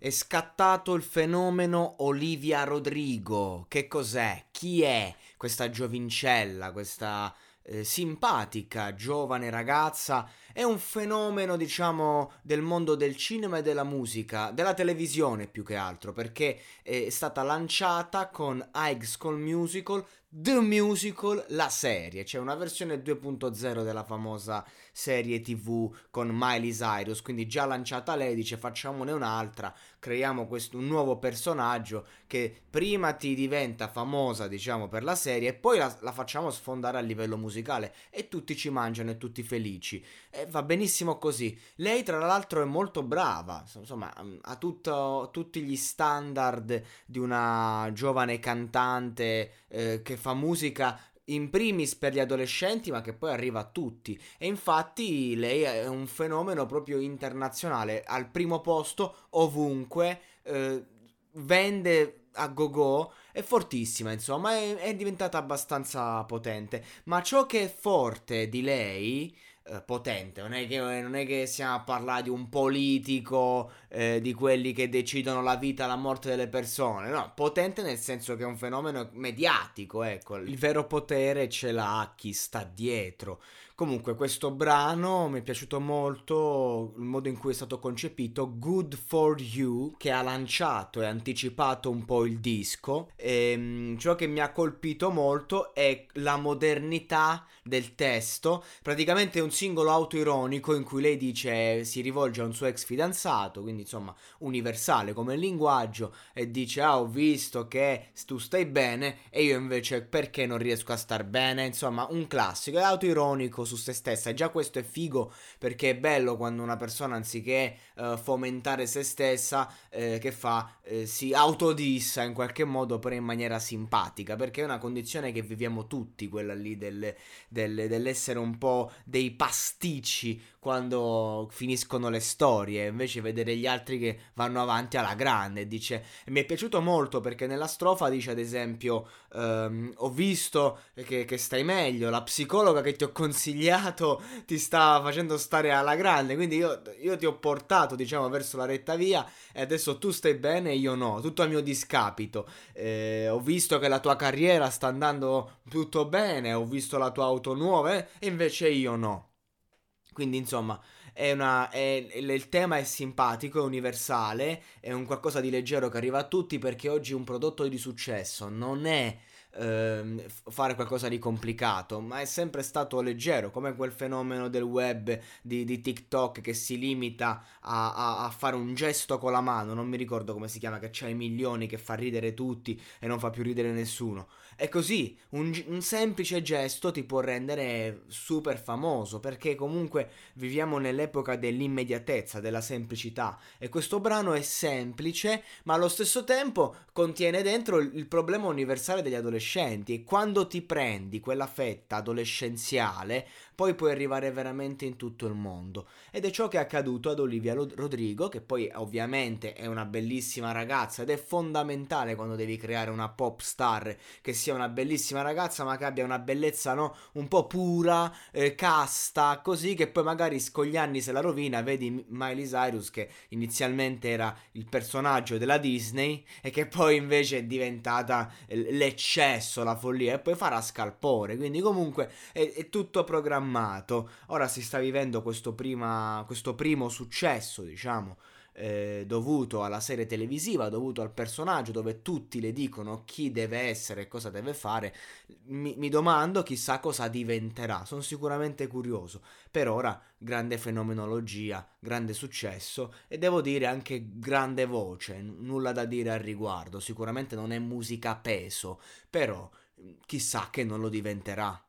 È scattato il fenomeno Olivia Rodrigo. Che cos'è? Chi è questa giovincella, questa eh, simpatica giovane ragazza? È un fenomeno, diciamo, del mondo del cinema e della musica, della televisione più che altro, perché è stata lanciata con High School Musical, The Musical, la serie, cioè una versione 2.0 della famosa serie tv con Miley Cyrus, quindi già lanciata lei dice facciamone un'altra, creiamo questo, un nuovo personaggio che prima ti diventa famosa diciamo per la serie e poi la, la facciamo sfondare a livello musicale e tutti ci mangiano e tutti felici. E va benissimo così. Lei tra l'altro è molto brava, insomma ha tutto, tutti gli standard di una giovane cantante eh, che fa musica in primis per gli adolescenti, ma che poi arriva a tutti. E infatti lei è un fenomeno proprio internazionale, al primo posto ovunque, eh, vende a go-go, è fortissima, insomma, è, è diventata abbastanza potente. Ma ciò che è forte di lei potente, non è, che, non è, che, stiamo a parlare di un politico, eh, di quelli che decidono la vita e la morte delle persone, no, potente nel senso che è un fenomeno mediatico, ecco, il vero potere ce l'ha chi sta dietro. Comunque questo brano mi è piaciuto molto il modo in cui è stato concepito, Good for You, che ha lanciato e anticipato un po' il disco. E, ehm, ciò che mi ha colpito molto è la modernità del testo, praticamente un singolo autoironico in cui lei dice si rivolge a un suo ex fidanzato, quindi insomma universale come linguaggio e dice "Ah, ho visto che tu stai bene e io invece perché non riesco a star bene?". Insomma, un classico, è autoironico su se stessa. E già questo è figo perché è bello quando una persona anziché uh, fomentare se stessa, eh, che fa? Eh, si autodissa in qualche modo, però in maniera simpatica, perché è una condizione che viviamo tutti, quella lì del, del, dell'essere un po' dei pasticci quando finiscono le storie, invece vedere gli altri che vanno avanti alla grande. Dice, mi è piaciuto molto perché nella strofa dice ad esempio, ehm, ho visto che, che stai meglio, la psicologa che ti ho consigliato ti sta facendo stare alla grande, quindi io, io ti ho portato diciamo verso la retta via e adesso tu stai bene e io no, tutto a mio discapito. Eh, ho visto che la tua carriera sta andando tutto bene, ho visto la tua auto nuova eh, e invece io no. Quindi, insomma, è una, è, il tema è simpatico, è universale, è un qualcosa di leggero che arriva a tutti perché oggi un prodotto di successo non è ehm, fare qualcosa di complicato, ma è sempre stato leggero, come quel fenomeno del web di, di TikTok che si limita a, a, a, fare un gesto con la mano, non mi ricordo come si chiama, che c'ha i milioni, che fa ridere tutti e non fa più ridere nessuno. È così, un, un, semplice gesto ti può rendere super famoso perché comunque viviamo nell'epoca dell'immediatezza, della semplicità. E questo brano è semplice ma allo stesso tempo contiene dentro il, il problema universale degli adolescenti e quando ti prendi quella fetta adolescenziale poi puoi arrivare veramente in tutto il mondo. Ed è ciò che è accaduto ad Olivia Rodrigo, che poi ovviamente è una bellissima ragazza ed è fondamentale quando devi creare una pop star che sia una bellissima ragazza ma che abbia una bellezza no, un po' pura, eh, casta, così che poi magari con gli anni se la rovina, vedi Miley Cyrus che inizialmente era il personaggio della Disney e che poi invece è diventata l'eccesso, la follia e poi farà scalpore, quindi comunque è, è tutto programmato. Ora si sta vivendo questo, prima, questo primo successo, diciamo, eh, dovuto alla serie televisiva, dovuto al personaggio, dove tutti le dicono chi deve essere e cosa deve fare. Mi, mi domando chissà cosa diventerà. Sono sicuramente curioso. Per ora, grande fenomenologia, grande successo e devo dire anche grande voce. Nulla da dire al riguardo. Sicuramente non è musica peso, però chissà che non lo diventerà.